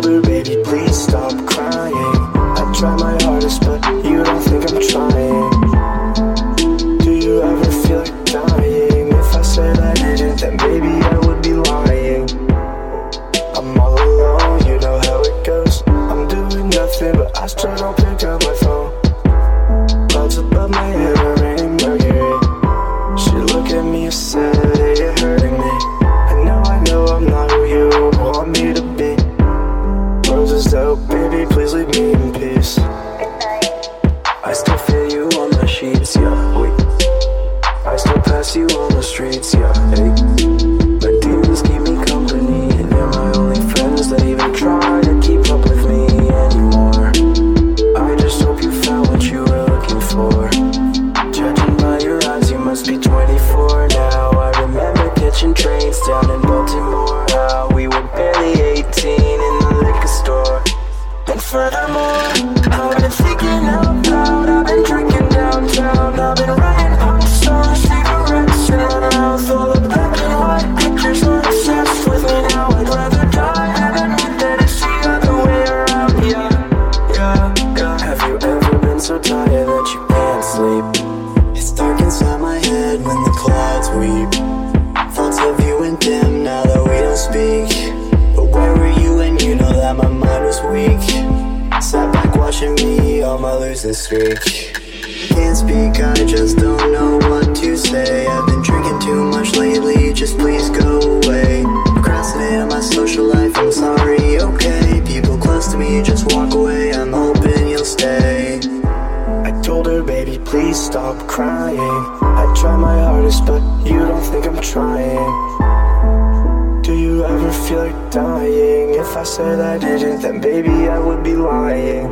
baby, please stop crying. I try my hardest, but you don't think I'm trying. Do you ever feel like dying? If I said I didn't, then baby, I would be lying. I'm all alone, you know how it goes. I'm doing nothing, but I still don't pick up pass you on the streets, yeah. Hey. Weep. Thoughts of you and dim now that we don't speak. But where were you when you know that my mind was weak? Sat back watching me on my losing streak. Can't speak, I just don't know what to say. I've been drinking too much Her, baby, please stop crying. I try my hardest, but you don't think I'm trying. Do you ever feel like dying? If I said I didn't, then baby, I would be lying.